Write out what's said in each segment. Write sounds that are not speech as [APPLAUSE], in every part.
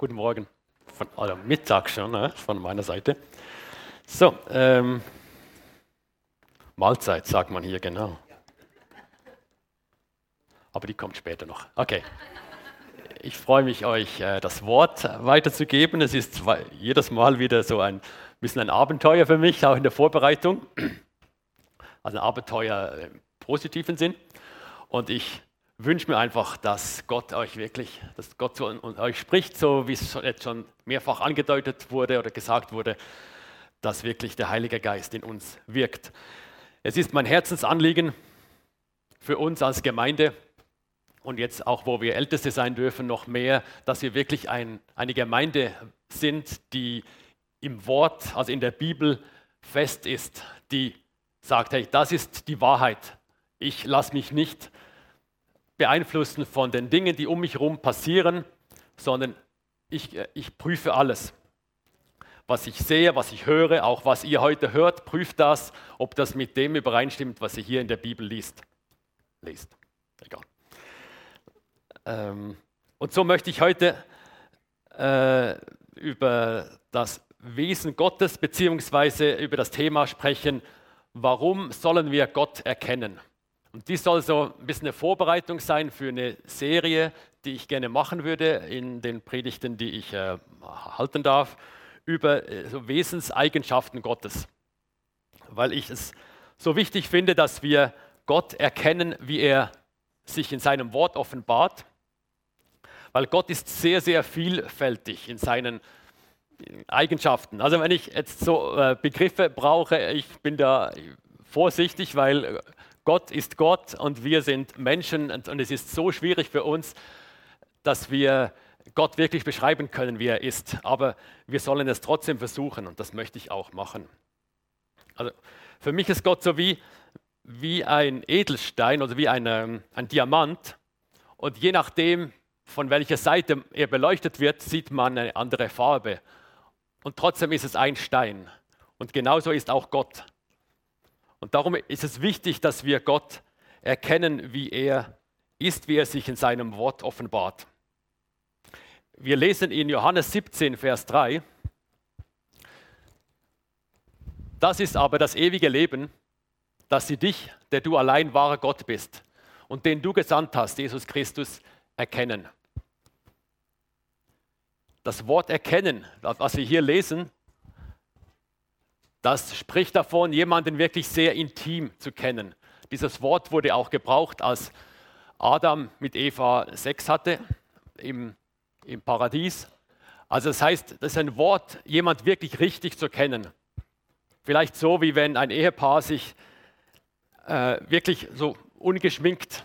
Guten Morgen. Von, oder Mittag schon, ne, von meiner Seite. So, ähm, Mahlzeit sagt man hier genau. Aber die kommt später noch. Okay. Ich freue mich, euch äh, das Wort weiterzugeben. Es ist jedes Mal wieder so ein bisschen ein Abenteuer für mich, auch in der Vorbereitung. Also ein Abenteuer im positiven Sinn. Und ich wünsche mir einfach, dass Gott euch wirklich, dass Gott zu euch spricht, so wie es jetzt schon mehrfach angedeutet wurde oder gesagt wurde, dass wirklich der Heilige Geist in uns wirkt. Es ist mein Herzensanliegen für uns als Gemeinde und jetzt auch, wo wir Älteste sein dürfen, noch mehr, dass wir wirklich ein, eine Gemeinde sind, die im Wort, also in der Bibel fest ist, die sagt, hey, das ist die Wahrheit. Ich lasse mich nicht beeinflussen von den Dingen, die um mich herum passieren, sondern ich, äh, ich prüfe alles. Was ich sehe, was ich höre, auch was ihr heute hört, prüft das, ob das mit dem übereinstimmt, was ihr hier in der Bibel liest. Lest. Egal. Ähm, und so möchte ich heute äh, über das Wesen Gottes beziehungsweise über das Thema sprechen, warum sollen wir Gott erkennen? Und dies soll so ein bisschen eine Vorbereitung sein für eine Serie, die ich gerne machen würde in den Predigten, die ich äh, halten darf, über äh, so Wesenseigenschaften Gottes. Weil ich es so wichtig finde, dass wir Gott erkennen, wie er sich in seinem Wort offenbart. Weil Gott ist sehr, sehr vielfältig in seinen Eigenschaften. Also wenn ich jetzt so äh, Begriffe brauche, ich bin da vorsichtig, weil äh, Gott ist Gott und wir sind Menschen und, und es ist so schwierig für uns, dass wir Gott wirklich beschreiben können, wie er ist. Aber wir sollen es trotzdem versuchen und das möchte ich auch machen. Also für mich ist Gott so wie, wie ein Edelstein oder wie ein, ähm, ein Diamant. Und je nachdem, von welcher Seite er beleuchtet wird, sieht man eine andere Farbe. Und trotzdem ist es ein Stein. Und genauso ist auch Gott. Und darum ist es wichtig, dass wir Gott erkennen, wie er ist, wie er sich in seinem Wort offenbart. Wir lesen in Johannes 17, Vers 3. Das ist aber das ewige Leben, dass sie dich, der du allein wahrer Gott bist und den du gesandt hast, Jesus Christus, erkennen. Das Wort erkennen, was wir hier lesen, das spricht davon, jemanden wirklich sehr intim zu kennen. Dieses Wort wurde auch gebraucht, als Adam mit Eva Sex hatte im, im Paradies. Also das heißt, das ist ein Wort, jemand wirklich richtig zu kennen. Vielleicht so, wie wenn ein Ehepaar sich äh, wirklich so ungeschminkt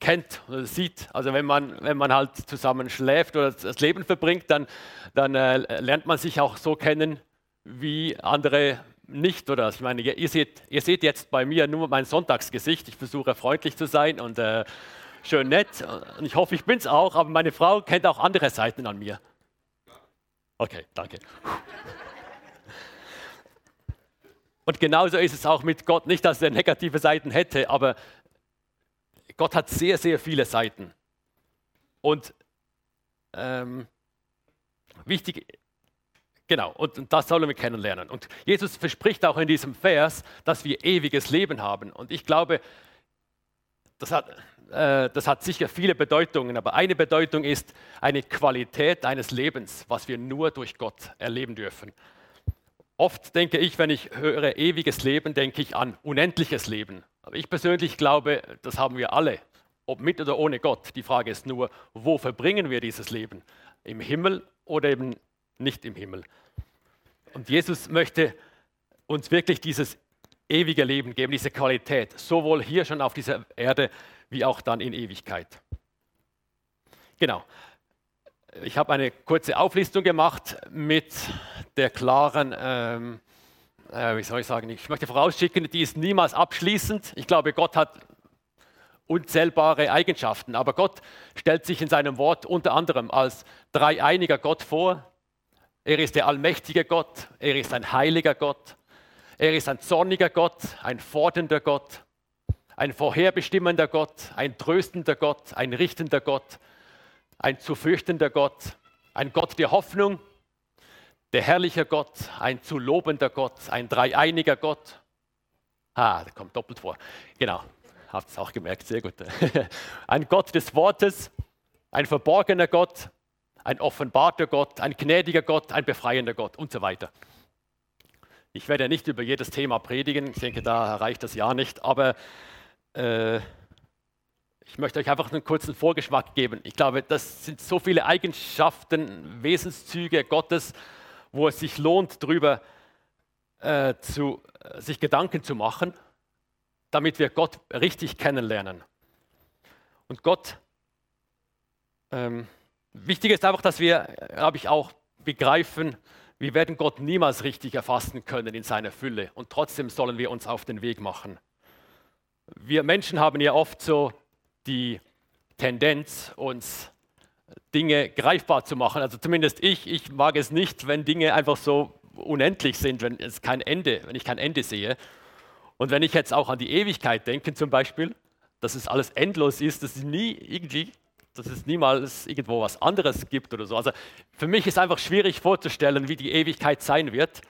kennt oder sieht. Also wenn man, wenn man halt zusammen schläft oder das Leben verbringt, dann, dann äh, lernt man sich auch so kennen, wie andere nicht, oder? Ich meine, ihr seht, ihr seht jetzt bei mir nur mein Sonntagsgesicht. Ich versuche freundlich zu sein und äh, schön nett. Und ich hoffe, ich bin es auch, aber meine Frau kennt auch andere Seiten an mir. Okay, danke. Und genauso ist es auch mit Gott. Nicht, dass er negative Seiten hätte, aber Gott hat sehr, sehr viele Seiten. Und ähm, wichtig Genau, und, das sollen wir kennenlernen. Und Jesus verspricht auch in diesem Vers, dass wir ewiges Leben haben. Und ich glaube, das hat, äh, das hat sicher viele Bedeutungen, aber eine Bedeutung ist eine Qualität eines Lebens, was wir nur durch Gott erleben dürfen. Oft denke ich, wenn ich höre ewiges Leben, denke ich an unendliches Leben. Aber ich persönlich glaube, das haben wir alle, ob mit oder ohne Gott. Die Frage ist nur, wo verbringen wir dieses Leben? Im Himmel oder eben nicht im Himmel. Und Jesus möchte uns wirklich dieses ewige Leben geben, diese Qualität, sowohl hier schon auf dieser Erde wie auch dann in Ewigkeit. Genau. Ich habe eine kurze Auflistung gemacht mit der klaren, ähm, äh, wie soll ich sagen, ich möchte vorausschicken, die ist niemals abschließend. Ich glaube, Gott hat unzählbare Eigenschaften, aber Gott stellt sich in seinem Wort unter anderem als dreieiniger Gott vor, er ist der allmächtige Gott, er ist ein heiliger Gott, er ist ein zorniger Gott, ein fordernder Gott, ein vorherbestimmender Gott, ein tröstender Gott, ein richtender Gott, ein zu fürchtender Gott, ein Gott der Hoffnung, der herrliche Gott, ein zu lobender Gott, ein dreieiniger Gott. Ah, der kommt doppelt vor. Genau, habt es auch gemerkt, sehr gut. [LAUGHS] ein Gott des Wortes, ein verborgener Gott, ein offenbarter Gott, ein gnädiger Gott, ein befreiender Gott und so weiter. Ich werde nicht über jedes Thema predigen, ich denke, da reicht das Jahr nicht, aber äh, ich möchte euch einfach einen kurzen Vorgeschmack geben. Ich glaube, das sind so viele Eigenschaften, Wesenszüge Gottes, wo es sich lohnt, darüber äh, zu, sich Gedanken zu machen, damit wir Gott richtig kennenlernen. Und Gott, ähm, wichtig ist einfach, dass wir, glaube ich, auch begreifen, wir werden Gott niemals richtig erfassen können in seiner Fülle und trotzdem sollen wir uns auf den Weg machen. Wir Menschen haben ja oft so die Tendenz, uns Dinge greifbar zu machen. Also zumindest ich, ich mag es nicht, wenn Dinge einfach so unendlich sind, wenn es kein Ende, wenn ich kein Ende sehe. Und wenn ich jetzt auch an die Ewigkeit denke, zum Beispiel, dass es alles endlos ist, dass es nie irgendwie, dass es niemals irgendwo was anderes gibt oder so. Also für mich ist einfach schwierig vorzustellen, wie die Ewigkeit sein wird.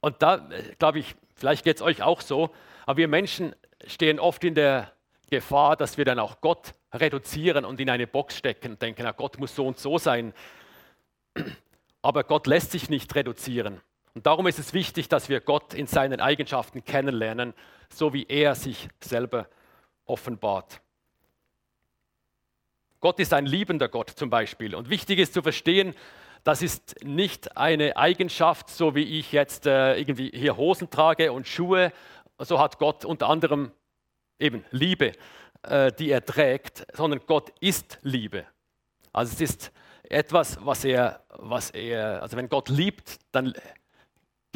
Und da glaube ich, vielleicht geht es euch auch so, aber wir Menschen stehen oft in der Gefahr, dass wir dann auch Gott reduzieren und in eine Box stecken und denken, na, Gott muss so und so sein. Aber Gott lässt sich nicht reduzieren. Und darum ist es wichtig, dass wir Gott in seinen Eigenschaften kennenlernen, so wie er sich selber offenbart. Gott ist ein liebender Gott zum Beispiel. Und wichtig ist zu verstehen, das ist nicht eine Eigenschaft, so wie ich jetzt äh, irgendwie hier Hosen trage und Schuhe. So hat Gott unter anderem eben Liebe, äh, die er trägt, sondern Gott ist Liebe. Also es ist etwas, was er, was er, also wenn Gott liebt, dann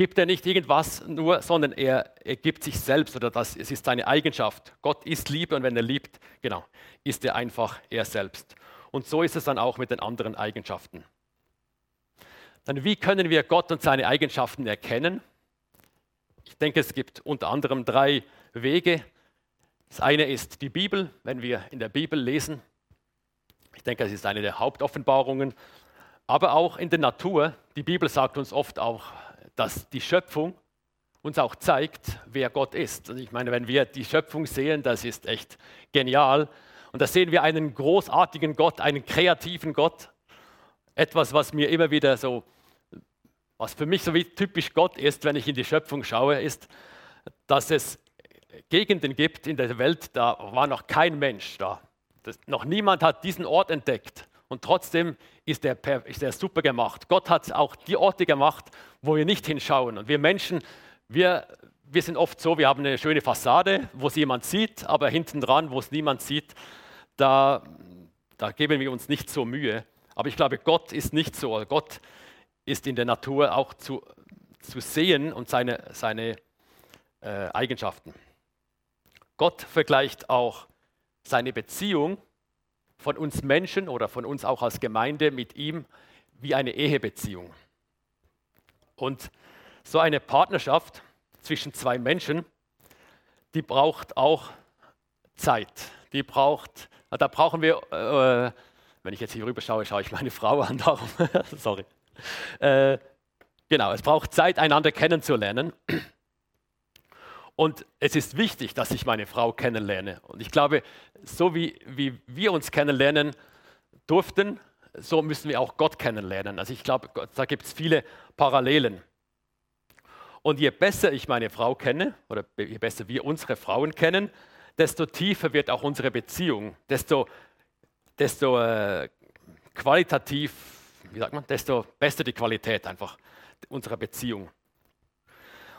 gibt er nicht irgendwas nur, sondern er, er gibt sich selbst oder das, es ist seine Eigenschaft. Gott ist Liebe und wenn er liebt, genau, ist er einfach er selbst. Und so ist es dann auch mit den anderen Eigenschaften. Dann wie können wir Gott und seine Eigenschaften erkennen? Ich denke, es gibt unter anderem drei Wege. Das eine ist die Bibel, wenn wir in der Bibel lesen. Ich denke, das ist eine der Hauptoffenbarungen. Aber auch in der Natur. Die Bibel sagt uns oft auch, dass die Schöpfung uns auch zeigt, wer Gott ist. Und ich meine, wenn wir die Schöpfung sehen, das ist echt genial. Und da sehen wir einen großartigen Gott, einen kreativen Gott. Etwas, was mir immer wieder so, was für mich so wie typisch Gott ist, wenn ich in die Schöpfung schaue, ist, dass es Gegenden gibt in der Welt, da war noch kein Mensch da. Das, noch niemand hat diesen Ort entdeckt. Und trotzdem ist er, ist er super gemacht. Gott hat auch die Orte gemacht, wo wir nicht hinschauen. Und wir Menschen, wir, wir sind oft so, wir haben eine schöne Fassade, wo es jemand sieht, aber hinten dran, wo es niemand sieht, da, da geben wir uns nicht so Mühe. Aber ich glaube, Gott ist nicht so. Gott ist in der Natur auch zu, zu sehen und seine, seine äh, Eigenschaften. Gott vergleicht auch seine Beziehung von uns Menschen oder von uns auch als Gemeinde mit ihm wie eine Ehebeziehung. Und so eine Partnerschaft zwischen zwei Menschen, die braucht auch Zeit. Die braucht, da brauchen wir, äh, wenn ich jetzt hier rüber schaue, schaue ich meine [LAUGHS] Frau an, darum, [LAUGHS] sorry. Äh, genau, es braucht Zeit, einander kennenzulernen. Und es ist wichtig, dass ich meine Frau kennenlerne. Und ich glaube, so wie, wie wir uns kennenlernen durften, so müssen wir auch Gott kennenlernen. Also ich glaube, da gibt es viele Parallelen. Und je besser ich meine Frau kenne, oder je besser wir unsere Frauen kennen, desto tiefer wird auch unsere Beziehung, desto, desto äh, qualitativ, wie sagt man, desto besser die Qualität einfach unserer Beziehung.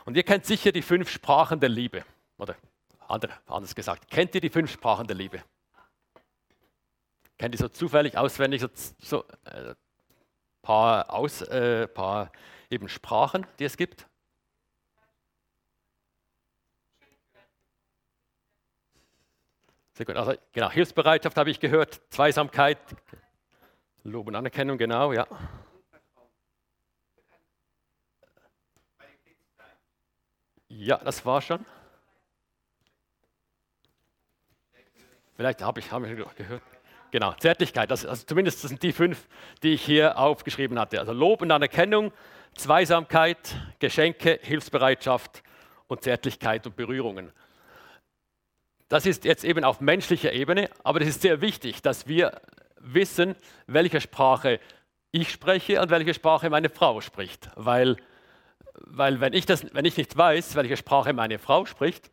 Und ihr kennt sicher die fünf Sprachen der Liebe. Oder anders gesagt, kennt ihr die fünf Sprachen der Liebe? Kennt ihr so zufällig, auswendig so, so äh, paar, Aus, äh, paar eben Sprachen, die es gibt? Sehr gut. Also, genau, Hilfsbereitschaft habe ich gehört, Zweisamkeit, Lob und Anerkennung, genau, ja. Ja, das war schon. Vielleicht habe ich, hab ich gehört. genau, Zärtlichkeit. Das, also zumindest das sind die fünf, die ich hier aufgeschrieben hatte. Also Lob und Anerkennung, Zweisamkeit, Geschenke, Hilfsbereitschaft und Zärtlichkeit und Berührungen. Das ist jetzt eben auf menschlicher Ebene, aber es ist sehr wichtig, dass wir wissen, welche Sprache ich spreche und welche Sprache meine Frau spricht. Weil, weil wenn, ich das, wenn ich nicht weiß, welche Sprache meine Frau spricht,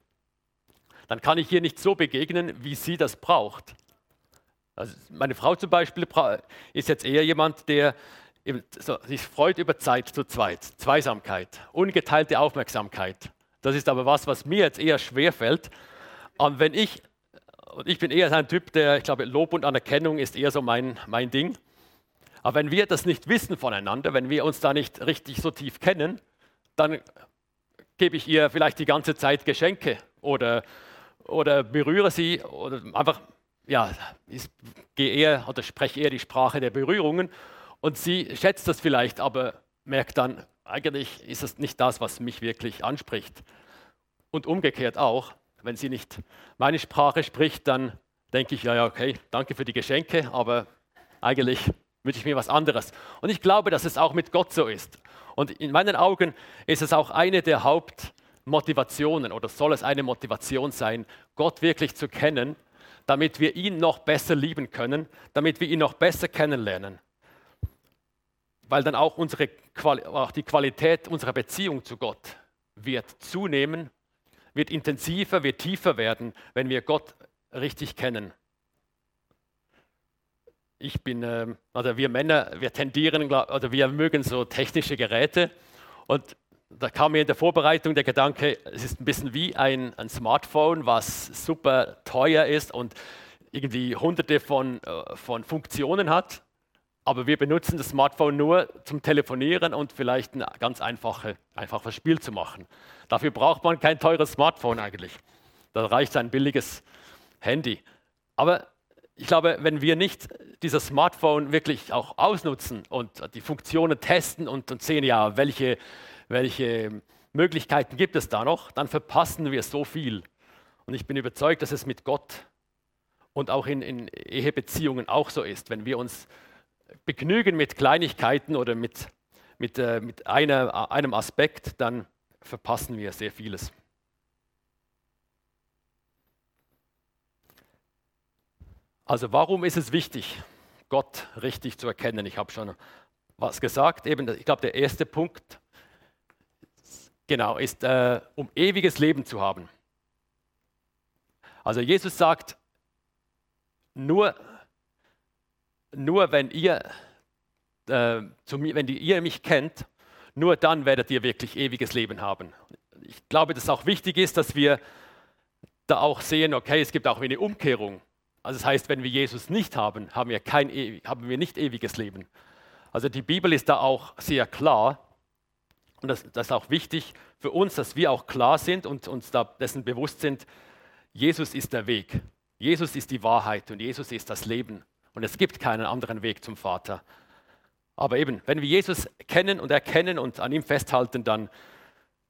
dann kann ich ihr nicht so begegnen, wie sie das braucht. Also meine Frau zum Beispiel ist jetzt eher jemand, der sich freut über Zeit zu zweit, Zweisamkeit, ungeteilte Aufmerksamkeit. Das ist aber was, was mir jetzt eher schwer fällt. Und wenn ich, und ich bin eher ein Typ, der, ich glaube, Lob und Anerkennung ist eher so mein, mein Ding. Aber wenn wir das nicht wissen voneinander, wenn wir uns da nicht richtig so tief kennen, dann gebe ich ihr vielleicht die ganze Zeit Geschenke oder, oder berühre sie oder einfach, ja, ich gehe eher oder spreche eher die Sprache der Berührungen und sie schätzt das vielleicht, aber merkt dann, eigentlich ist das nicht das, was mich wirklich anspricht. Und umgekehrt auch, wenn sie nicht meine Sprache spricht, dann denke ich, ja, ja, okay, danke für die Geschenke, aber eigentlich wünsche ich mir was anderes. Und ich glaube, dass es auch mit Gott so ist. Und in meinen Augen ist es auch eine der Hauptmotivationen oder soll es eine Motivation sein, Gott wirklich zu kennen, damit wir ihn noch besser lieben können, damit wir ihn noch besser kennenlernen weil dann auch, unsere, auch die Qualität unserer Beziehung zu Gott wird zunehmen, wird intensiver, wird tiefer werden, wenn wir Gott richtig kennen. Ich bin, ähm, also wir Männer, wir tendieren, oder wir mögen so technische Geräte und da kam mir in der Vorbereitung der Gedanke, es ist ein bisschen wie ein, ein Smartphone, was super teuer ist und irgendwie hunderte von, äh, von Funktionen hat aber wir benutzen das Smartphone nur zum Telefonieren und vielleicht ein ganz einfache, einfaches Spiel zu machen. Dafür braucht man kein teures Smartphone eigentlich. Da reicht ein billiges Handy. Aber ich glaube, wenn wir nicht dieses Smartphone wirklich auch ausnutzen und die Funktionen testen und, und sehen, ja, welche, welche Möglichkeiten gibt es da noch, dann verpassen wir so viel. Und ich bin überzeugt, dass es mit Gott und auch in, in Ehebeziehungen auch so ist. Wenn wir uns begnügen mit Kleinigkeiten oder mit, mit, äh, mit einer, einem Aspekt, dann verpassen wir sehr vieles. Also warum ist es wichtig, Gott richtig zu erkennen? Ich habe schon was gesagt. Eben, ich glaube, der erste Punkt genau ist, äh, um ewiges Leben zu haben. Also Jesus sagt, nur nur wenn ihr, äh, zu mir, wenn ihr mich kennt, nur dann werdet ihr wirklich ewiges Leben haben. Ich glaube, dass es auch wichtig ist, dass wir da auch sehen, okay, es gibt auch eine Umkehrung. Also das heißt, wenn wir Jesus nicht haben, haben wir, kein, haben wir nicht ewiges Leben. Also die Bibel ist da auch sehr klar. Und das, das ist auch wichtig für uns, dass wir auch klar sind und uns dessen bewusst sind, Jesus ist der Weg. Jesus ist die Wahrheit und Jesus ist das Leben. Und es gibt keinen anderen Weg zum Vater. Aber eben, wenn wir Jesus kennen und erkennen und an ihm festhalten, dann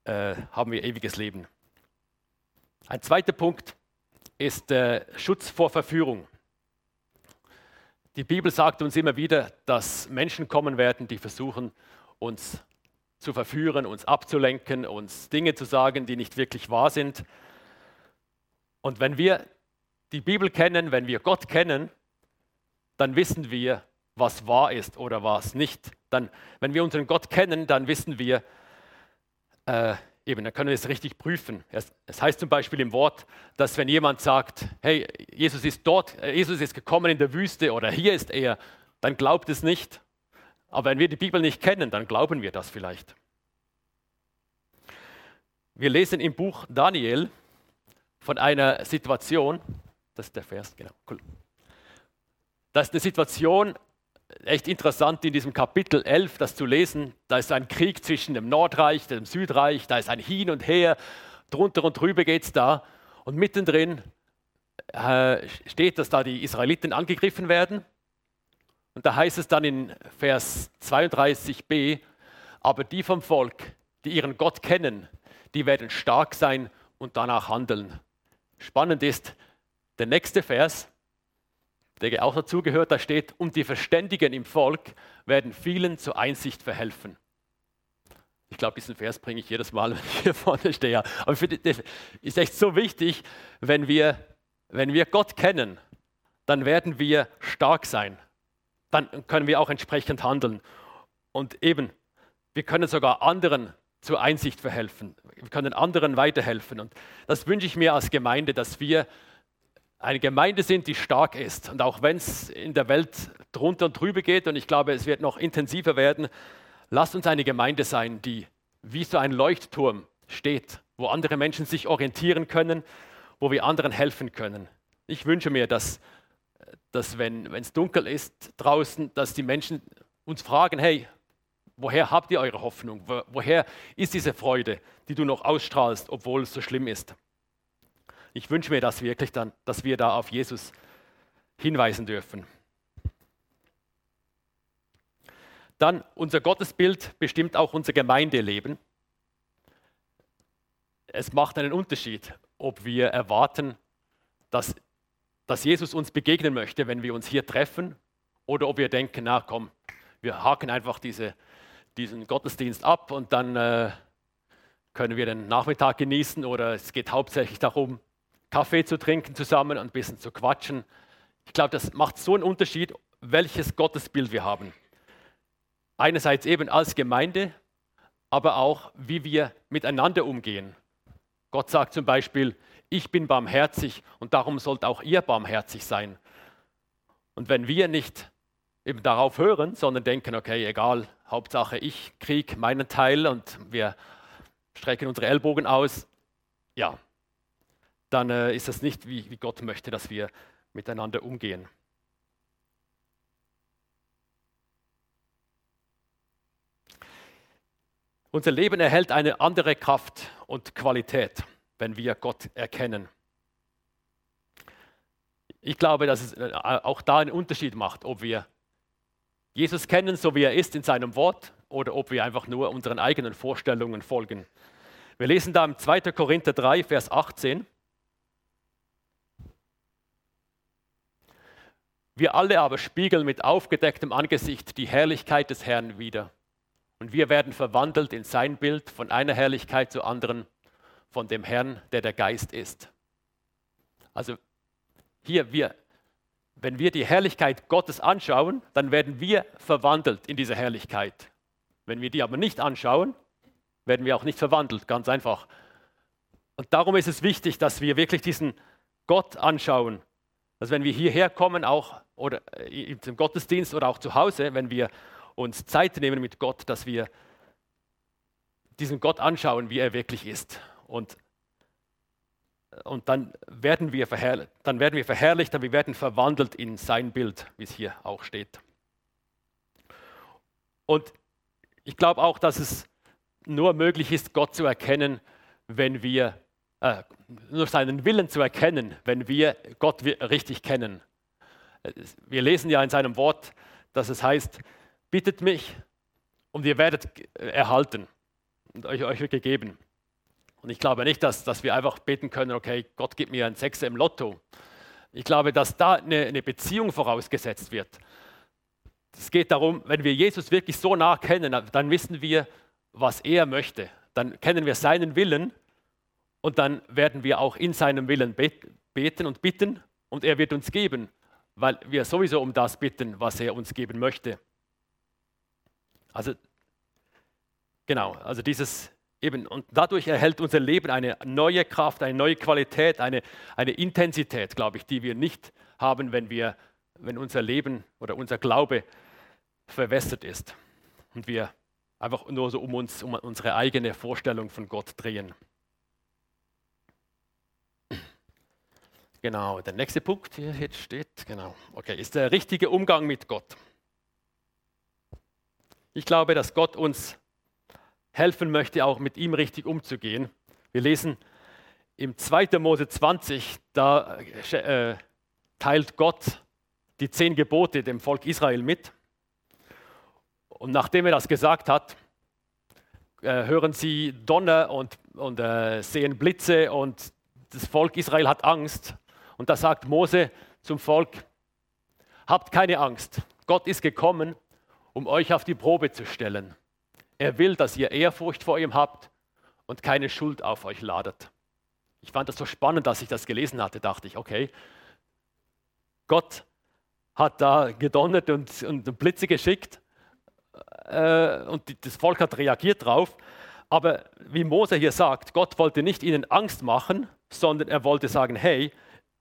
äh, haben wir ewiges Leben. Ein zweiter Punkt ist äh, Schutz vor Verführung. Die Bibel sagt uns immer wieder, dass Menschen kommen werden, die versuchen, uns zu verführen, uns abzulenken, uns Dinge zu sagen, die nicht wirklich wahr sind. Und wenn wir die Bibel kennen, wenn wir Gott kennen, dann wissen wir, was wahr ist oder was nicht. Dann, wenn wir unseren Gott kennen, dann wissen wir, äh, eben, dann können wir es richtig prüfen. Es, heißt zum Beispiel im Wort, dass wenn jemand sagt, hey, Jesus ist dort, äh, Jesus ist gekommen in der Wüste oder hier ist er, dann glaubt es nicht. Aber wenn wir die Bibel nicht kennen, dann glauben wir das vielleicht. Wir lesen im Buch Daniel von einer Situation, das ist der Vers, genau, cool. Das ist eine Situation, echt interessant in diesem Kapitel 11, das zu lesen. Da ist ein Krieg zwischen dem Nordreich, dem Südreich, da ist ein Hin und Her, drunter und drüber geht es da. Und mittendrin äh, steht, dass da die Israeliten angegriffen werden. Und da heißt es dann in Vers 32b, aber die vom Volk, die ihren Gott kennen, die werden stark sein und danach handeln. Spannend ist der nächste Vers, der auch dazugehört, da steht, und die Verständigen im Volk werden vielen zur Einsicht verhelfen. Ich glaube, diesen Vers bringe ich jedes Mal, [LAUGHS] wenn ich hier vorne stehe. Aber für die, das ist echt so wichtig, wenn wir, wenn wir Gott kennen, dann werden wir stark sein. Dann können wir auch entsprechend handeln. Und eben, wir können sogar anderen zur Einsicht verhelfen. Wir können anderen weiterhelfen. Und das wünsche ich mir als Gemeinde, dass wir eine Gemeinde sind, die stark ist. Und auch wenn es in der Welt drunter und drüber geht, und ich glaube, es wird noch intensiver werden, lasst uns eine Gemeinde sein, die wie so ein Leuchtturm steht, wo andere Menschen sich orientieren können, wo wir anderen helfen können. Ich wünsche mir, dass, dass wenn es dunkel ist draußen, dass die Menschen uns fragen, hey, woher habt ihr eure Hoffnung? woher ist diese Freude, die du noch ausstrahlst, obwohl es so schlimm ist? Ich wünsche mir das wirklich dann, dass wir da auf Jesus hinweisen dürfen. Dann unser Gottesbild bestimmt auch unser Gemeindeleben. Es macht einen Unterschied, ob wir erwarten, dass, dass Jesus uns begegnen möchte, wenn wir uns hier treffen, oder ob wir denken, na komm, wir haken einfach diese, diesen Gottesdienst ab und dann äh, können wir den Nachmittag genießen oder es geht hauptsächlich darum, Kaffee zu trinken zusammen und ein bisschen zu quatschen. Ich glaube, das macht so einen Unterschied, welches Gottesbild wir haben. Einerseits eben als Gemeinde, aber auch, wie wir miteinander umgehen. Gott sagt zum Beispiel, ich bin barmherzig und darum sollt auch ihr barmherzig sein. Und wenn wir nicht eben darauf hören, sondern denken, okay, egal, Hauptsache ich kriege meinen Teil und wir strecken unsere Ellbogen aus, ja, dann äh, ist das nicht, wie, wie Gott möchte, dass wir miteinander umgehen. Unser Leben erhält eine andere Kraft und Qualität, wenn wir Gott erkennen. Ich glaube, dass es äh, auch da einen Unterschied macht, ob wir Jesus kennen, so wie er ist in seinem Wort, oder ob wir einfach nur unseren eigenen Vorstellungen folgen. Wir lesen da im 2. Korinther 3, Vers 18. Wir alle aber spiegeln mit aufgedecktem Angesicht die Herrlichkeit des Herrn wider. Und wir werden verwandelt in sein Bild von einer Herrlichkeit zur anderen, von dem Herrn, der der Geist ist. Also hier, wir, wenn wir die Herrlichkeit Gottes anschauen, dann werden wir verwandelt in diese Herrlichkeit. Wenn wir die aber nicht anschauen, werden wir auch nicht verwandelt, ganz einfach. Und darum ist es wichtig, dass wir wirklich diesen Gott anschauen. Dass wenn wir hierher kommen, auch oder äh, im Gottesdienst oder auch zu Hause, wenn wir uns Zeit nehmen mit Gott, dass wir diesen Gott anschauen, wie er wirklich ist. Und, und dann, werden wir dann werden wir verherrlicht, dann wir werden verwandelt in sein Bild, wie es hier auch steht. Und ich glaube auch, dass es nur möglich ist, Gott zu erkennen, wenn wir, äh, nur seinen Willen zu erkennen, wenn wir Gott richtig kennen. Wir lesen ja in seinem Wort, dass es heißt, bittet mich und ihr werdet erhalten und euch, euch wird gegeben. Und ich glaube nicht, dass, dass wir einfach beten können, okay, Gott gibt mir ein Sechser im Lotto. Ich glaube, dass da eine, eine Beziehung vorausgesetzt wird. Es geht darum, wenn wir Jesus wirklich so nah kennen, dann wissen wir, was er möchte. Dann kennen wir seinen Willen und dann werden wir auch in seinem Willen beten und bitten und er wird uns geben weil wir sowieso um das bitten, was er uns geben möchte. Also, genau, also dieses eben, und dadurch erhält unser Leben eine neue Kraft, eine neue Qualität, eine, eine Intensität, glaube ich, die wir nicht haben, wenn, wir, wenn unser Leben oder unser Glaube verwässert ist und wir einfach nur so um uns, um unsere eigene Vorstellung von Gott drehen. Genau, der nächste Punkt hier jetzt steht, genau, okay, ist der richtige Umgang mit Gott. Ich glaube, dass Gott uns helfen möchte, auch mit ihm richtig umzugehen. Wir lesen im 2. Mose 20, da äh, teilt Gott die zehn Gebote dem Volk Israel mit. Und nachdem er das gesagt hat, äh, hören sie Donner und, und äh, sehen Blitze und das Volk Israel hat Angst und da sagt Mose zum Volk, habt keine Angst. Gott ist gekommen, um euch auf die Probe zu stellen. Er will, dass ihr Ehrfurcht vor ihm habt und keine Schuld auf euch ladet. Ich fand das so spannend, dass ich das gelesen hatte, dachte ich, okay, Gott hat da gedonnert und, und Blitze geschickt äh, und die, das Volk hat reagiert drauf. Aber wie Mose hier sagt, Gott wollte nicht ihnen Angst machen, sondern er wollte sagen, hey,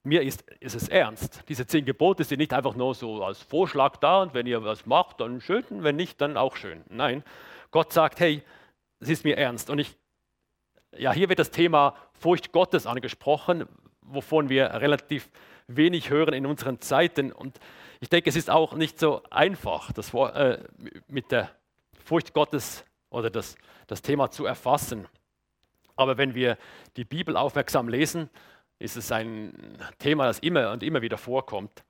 mir ist, ist es ernst. Diese zehn Gebote sind nicht einfach nur so als Vorschlag da und wenn ihr was macht, dann schön, wenn nicht, dann auch schön. Nein, Gott sagt, hey, es ist mir ernst. Und ich, ja, hier wird das Thema Furcht Gottes angesprochen, wovon wir relativ wenig hören in unseren Zeiten. Und ich denke, es ist auch nicht so einfach, das äh, mit der Furcht Gottes oder das, das Thema zu erfassen. Aber wenn wir die Bibel aufmerksam lesen, ist es ein Thema, das immer und immer wieder vorkommt.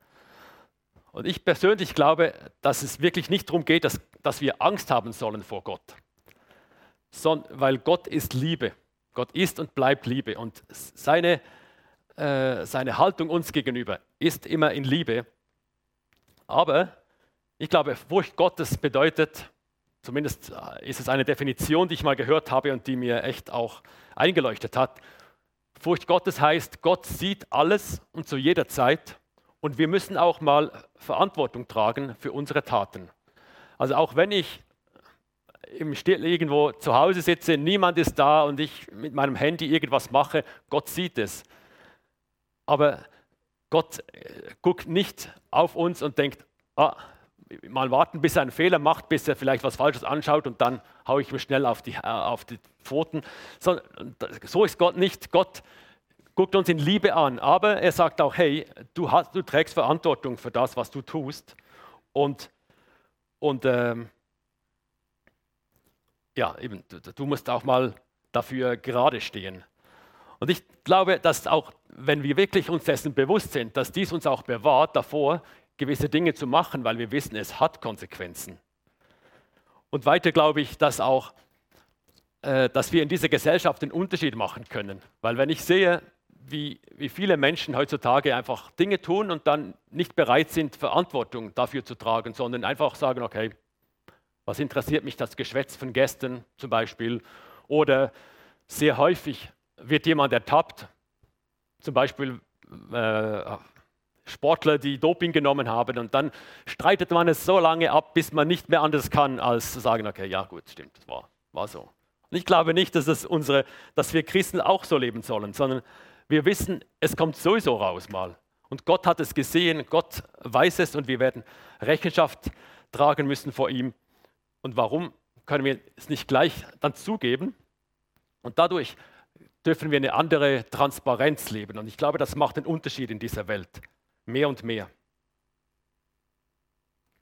Und ich persönlich glaube, dass es wirklich nicht darum geht, dass, dass wir Angst haben sollen vor Gott, sondern weil Gott ist Liebe. Gott ist und bleibt Liebe. Und seine, äh, seine Haltung uns gegenüber ist immer in Liebe. Aber ich glaube, Furcht Gottes bedeutet, zumindest äh, ist es eine Definition, die ich mal gehört habe und die mir echt auch eingeleuchtet hat. Furcht Gottes heißt, Gott sieht alles und zu jeder Zeit und wir müssen auch mal Verantwortung tragen für unsere Taten. Also auch wenn ich im Still irgendwo zu Hause sitze, niemand ist da und ich mit meinem Handy irgendwas mache, Gott sieht es. Aber Gott äh, guckt nicht auf uns und denkt, ah, mal warten, bis er einen Fehler macht, bis er vielleicht was Falsches anschaut und dann haue ich mir schnell auf die, äh, auf die Pfoten. So, so ist Gott nicht. Gott guckt uns in Liebe an, aber er sagt auch, hey, du, hast, du trägst Verantwortung für das, was du tust. Und, und ähm, ja, eben, du, du musst auch mal dafür gerade stehen. Und ich glaube, dass auch, wenn wir wirklich uns dessen bewusst sind, dass dies uns auch bewahrt davor, gewisse Dinge zu machen, weil wir wissen, es hat Konsequenzen. Und weiter glaube ich, dass auch, äh, dass wir in dieser Gesellschaft einen Unterschied machen können. Weil wenn ich sehe, wie, wie viele Menschen heutzutage einfach Dinge tun und dann nicht bereit sind, Verantwortung dafür zu tragen, sondern einfach sagen, okay, was interessiert mich das Geschwätz von gestern zum Beispiel? Oder sehr häufig wird jemand ertappt, zum Beispiel äh, Sportler, die Doping genommen haben. Und dann streitet man es so lange ab, bis man nicht mehr anders kann, als zu sagen, okay, ja gut, stimmt, war, war so. Und ich glaube nicht, dass, es unsere, dass wir Christen auch so leben sollen, sondern wir wissen, es kommt sowieso raus mal. Und Gott hat es gesehen, Gott weiß es und wir werden Rechenschaft tragen müssen vor ihm. Und warum können wir es nicht gleich dann zugeben? Und dadurch dürfen wir eine andere Transparenz leben. Und ich glaube, das macht einen Unterschied in dieser Welt mehr und mehr.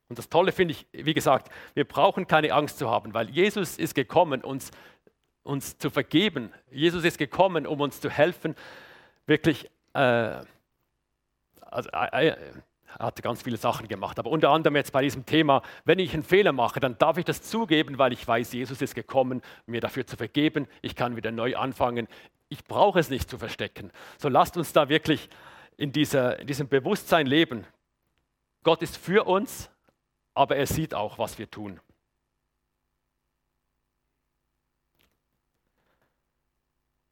Und das Tolle finde ich, wie gesagt, wir brauchen keine Angst zu haben, weil Jesus ist gekommen, uns, uns zu vergeben. Jesus ist gekommen, um uns zu helfen, wirklich, äh, also, äh, äh er hat ganz viele Sachen gemacht, aber unter anderem jetzt bei diesem Thema, wenn ich einen Fehler mache, dann darf ich das zugeben, weil ich weiß, Jesus ist gekommen, mir dafür zu vergeben. Ich kann wieder neu anfangen. Ich brauche es nicht zu verstecken. So lasst uns da wirklich in, dieser, in diesem Bewusstsein leben. Gott ist für uns, aber er sieht auch, was wir tun.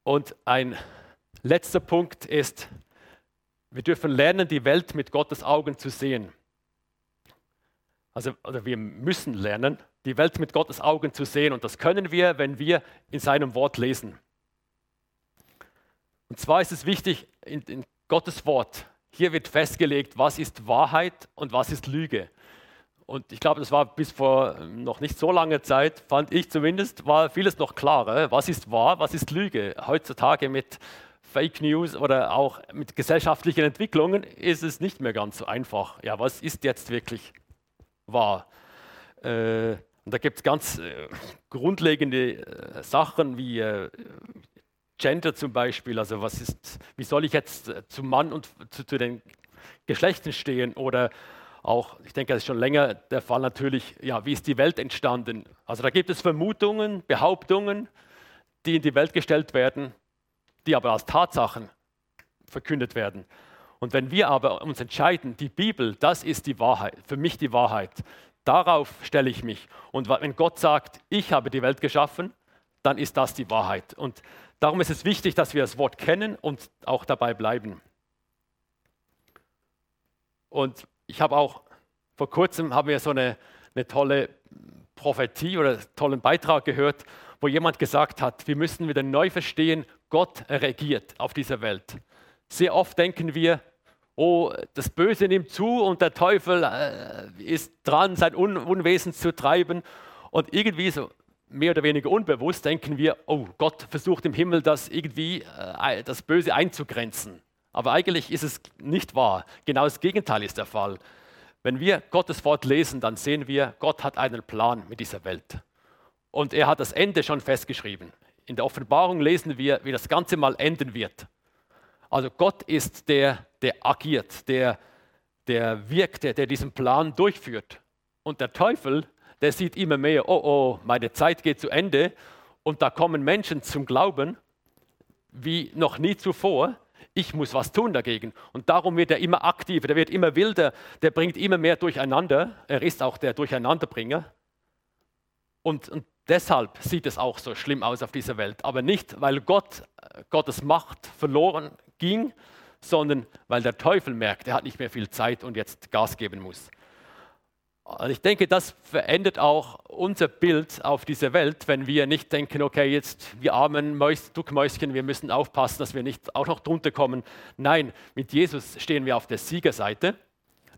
Und ein letzter Punkt ist, wir dürfen lernen, die Welt mit Gottes Augen zu sehen. Also, oder wir müssen lernen, die Welt mit Gottes Augen zu sehen. Und das können wir, wenn wir in seinem Wort lesen. Und zwar ist es wichtig, in, in Gottes Wort. Hier wird festgelegt, was ist Wahrheit und was ist Lüge. Und ich glaube, das war bis vor noch nicht so langer Zeit, fand ich zumindest, war vieles noch klarer. Was ist wahr, was ist Lüge? Heutzutage mit Fake News oder auch mit gesellschaftlichen Entwicklungen ist es nicht mehr ganz so einfach. Ja, was ist jetzt wirklich wahr? Äh, und da gibt es ganz äh, grundlegende äh, Sachen wie äh, Gender zum Beispiel, also was ist, wie soll ich jetzt äh, zum Mann und zu, zu, den Geschlechtern stehen oder auch, ich denke, das ist schon länger der Fall natürlich, ja, wie ist die Welt entstanden? Also da gibt es Vermutungen, Behauptungen, die in die Welt gestellt werden, die aber als Tatsachen verkündet werden. Und wenn wir aber uns entscheiden, die Bibel, das ist die Wahrheit, für mich die Wahrheit, darauf stelle ich mich. Und wenn Gott sagt, ich habe die Welt geschaffen, dann ist das die Wahrheit. Und darum ist es wichtig, dass wir das Wort kennen und auch dabei bleiben. Und ich habe auch vor kurzem haben wir so eine, eine tolle Prophetie oder tollen Beitrag gehört, wo jemand gesagt hat, wir müssen wieder neu verstehen, Gott regiert auf dieser Welt. Sehr oft denken wir, oh, das Böse nimmt zu und der Teufel äh, ist dran, sein Un Unwesen zu treiben. Und irgendwie so mehr oder weniger unbewusst denken wir, oh, Gott versucht im Himmel das irgendwie, äh, das Böse einzugrenzen. Aber eigentlich ist es nicht wahr. Genau das Gegenteil ist der Fall. Wenn wir Gottes Wort lesen, dann sehen wir, Gott hat einen Plan mit dieser Welt. Und er hat das Ende schon festgeschrieben. In der Offenbarung lesen wir, wie das Ganze mal enden wird. Also Gott ist der, der agiert, der, der wirkt, der, der diesen Plan durchführt. Und der Teufel, der sieht immer mehr, oh oh, meine Zeit geht zu Ende. Und da kommen Menschen zum Glauben wie noch nie zuvor. Ich muss was tun dagegen. Und darum wird er immer aktiver, der wird immer wilder, der bringt immer mehr durcheinander. Er ist auch der Durcheinanderbringer. Und, und deshalb sieht es auch so schlimm aus auf dieser Welt. Aber nicht, weil Gott, Gottes Macht verloren ging, sondern weil der Teufel merkt, er hat nicht mehr viel Zeit und jetzt Gas geben muss. Und ich denke, das verändert auch unser Bild auf diese Welt, wenn wir nicht denken, okay, jetzt wir armen Mäus, Duckmäuschen, wir müssen aufpassen, dass wir nicht auch noch drunter kommen. Nein, mit Jesus stehen wir auf der Siegerseite.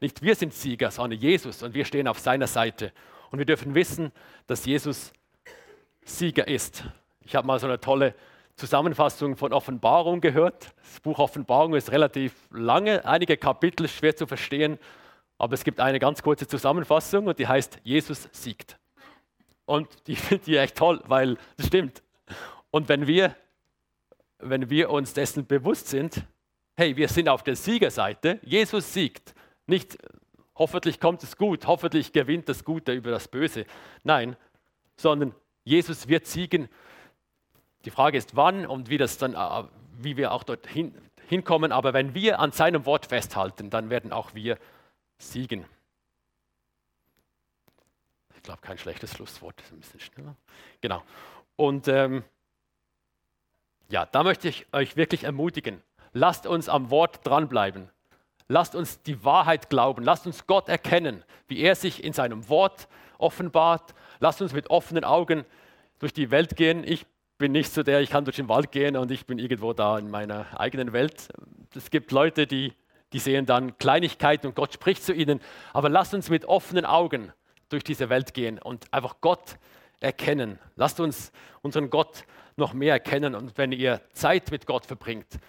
Nicht wir sind Sieger, sondern Jesus und wir stehen auf seiner Seite. Und wir dürfen wissen, dass Jesus Sieger ist. Ich habe mal so eine tolle Zusammenfassung von Offenbarung gehört. Das Buch Offenbarung ist relativ lange, einige Kapitel schwer zu verstehen, aber es gibt eine ganz kurze Zusammenfassung und die heißt Jesus siegt. Und die [LAUGHS] finde ich echt toll, weil das stimmt. Und wenn wir, wenn wir uns dessen bewusst sind, hey, wir sind auf der Siegerseite, Jesus siegt. Nicht hoffentlich kommt es gut, hoffentlich gewinnt das Gute über das Böse. Nein, sondern Jesus wird siegen die Frage ist, wann und wie, das dann, äh, wie wir auch dorthin hinkommen. Aber wenn wir an seinem Wort festhalten, dann werden auch wir siegen. Ich glaube, kein schlechtes Schlusswort, ist ein bisschen schneller. Genau. Und ähm, ja, da möchte ich euch wirklich ermutigen. Lasst uns am Wort dranbleiben. Lasst uns die Wahrheit glauben. Lasst uns Gott erkennen, wie er sich in seinem Wort offenbart. Lasst uns mit offenen Augen durch die Welt gehen. Ich bin nicht so der, ich kann durch den Wald gehen und ich bin irgendwo da in meiner eigenen Welt. Es gibt Leute, die, die sehen dann Kleinigkeiten und Gott spricht zu ihnen. Aber lasst uns mit offenen Augen durch diese Welt gehen und einfach Gott erkennen. Lasst uns unseren Gott noch mehr erkennen. Und wenn ihr Zeit mit Gott verbringt,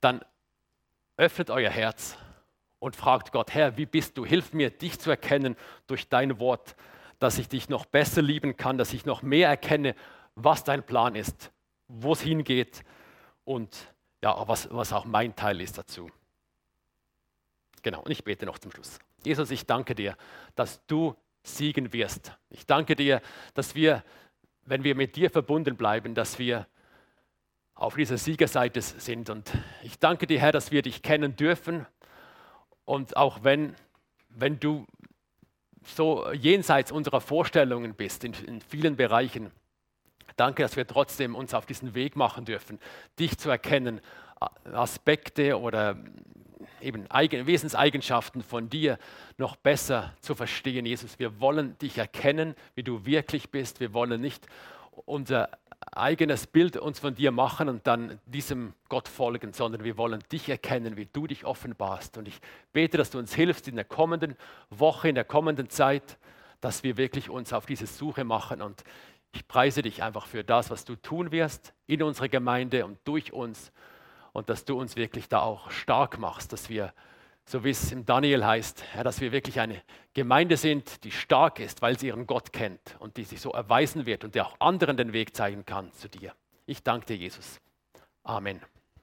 dann öffnet euer Herz und fragt Gott, Herr, wie bist du? Hilf mir, dich zu erkennen durch dein Wort, dass ich dich noch besser lieben kann, dass ich noch mehr erkenne, was dein Plan ist, wo es hingeht und ja, was, was auch mein Teil ist dazu. Genau, und ich bete noch zum Schluss. Jesus, ich danke dir, dass du siegen wirst. Ich danke dir, dass wir, wenn wir mit dir verbunden bleiben, dass wir auf dieser Siegerseite sind. Und ich danke dir, Herr, dass wir dich kennen dürfen. Und auch wenn, wenn du so jenseits unserer Vorstellungen bist in, in vielen Bereichen, Danke, dass wir trotzdem uns auf diesen Weg machen dürfen, dich zu erkennen, Aspekte oder eben Wesenseigenschaften von dir noch besser zu verstehen, Jesus. Wir wollen dich erkennen, wie du wirklich bist. Wir wollen nicht unser eigenes Bild uns von dir machen und dann diesem Gott folgen, sondern wir wollen dich erkennen, wie du dich offenbarst. Und ich bete, dass du uns hilfst in der kommenden Woche, in der kommenden Zeit, dass wir wirklich uns auf diese Suche machen und ich preise dich einfach für das, was du tun wirst in unserer Gemeinde und durch uns und dass du uns wirklich da auch stark machst, dass wir, so wie es im Daniel heißt, ja, dass wir wirklich eine Gemeinde sind, die stark ist, weil sie ihren Gott kennt und die sich so erweisen wird und der auch anderen den Weg zeigen kann zu dir. Ich danke dir, Jesus. Amen.